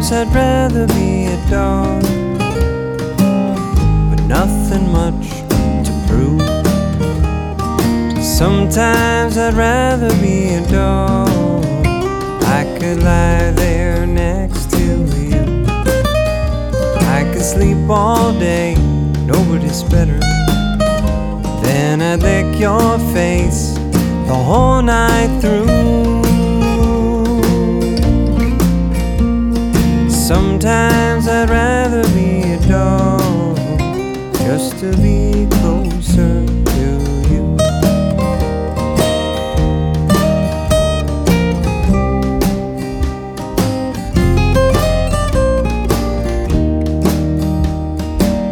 Sometimes I'd rather be a dog with nothing much to prove. Sometimes I'd rather be a dog. I could lie there next to you. I could sleep all day, nobody's better. Then I'd lick your face the whole night through. Sometimes I'd rather be a dog just to be closer to you.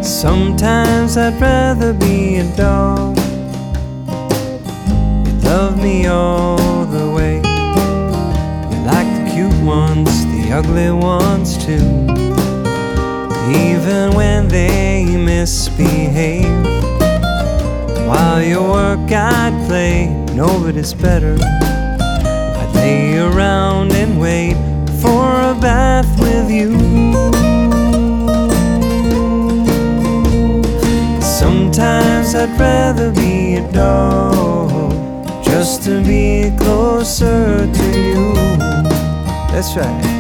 Sometimes I'd rather be a dog. You love me all ugly ones too. Even when they misbehave. While you work, I'd play, nobody's better. I'd lay around and wait for a bath with you. Sometimes I'd rather be a dog just to be closer to you. That's right.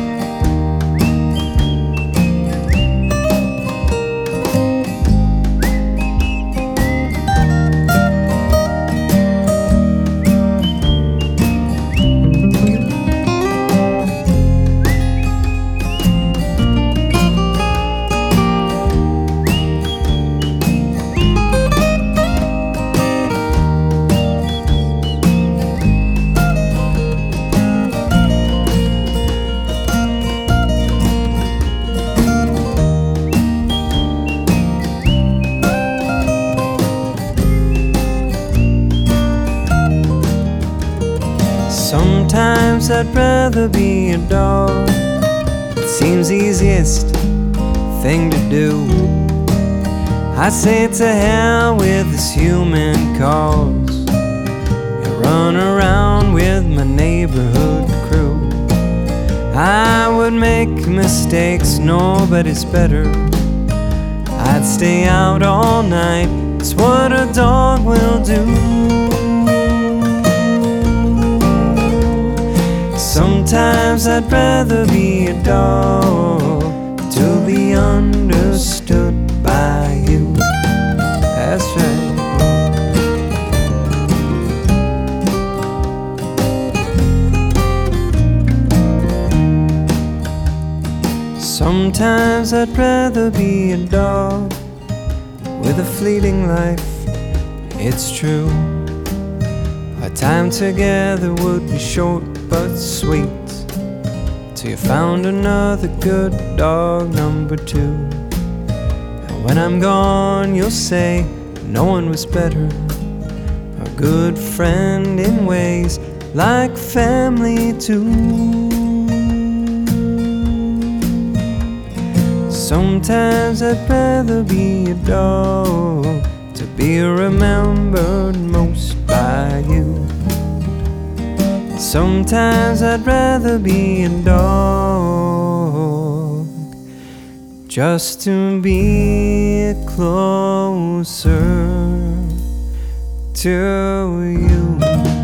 Sometimes I'd rather be a dog. It seems easiest thing to do. I say to hell with this human cause and run around with my neighborhood crew. I would make mistakes, nobody's better. I'd stay out all night, it's what a dog will do. Sometimes I'd rather be a dog to be understood by you. That's right. Sometimes I'd rather be a dog with a fleeting life. It's true. Our time together would be short but sweet. Till you found another good dog number two. And when I'm gone, you'll say no one was better. A good friend in ways like family too. Sometimes I'd rather be a dog to be remembered most by you. Sometimes I'd rather be a dog just to be closer to you.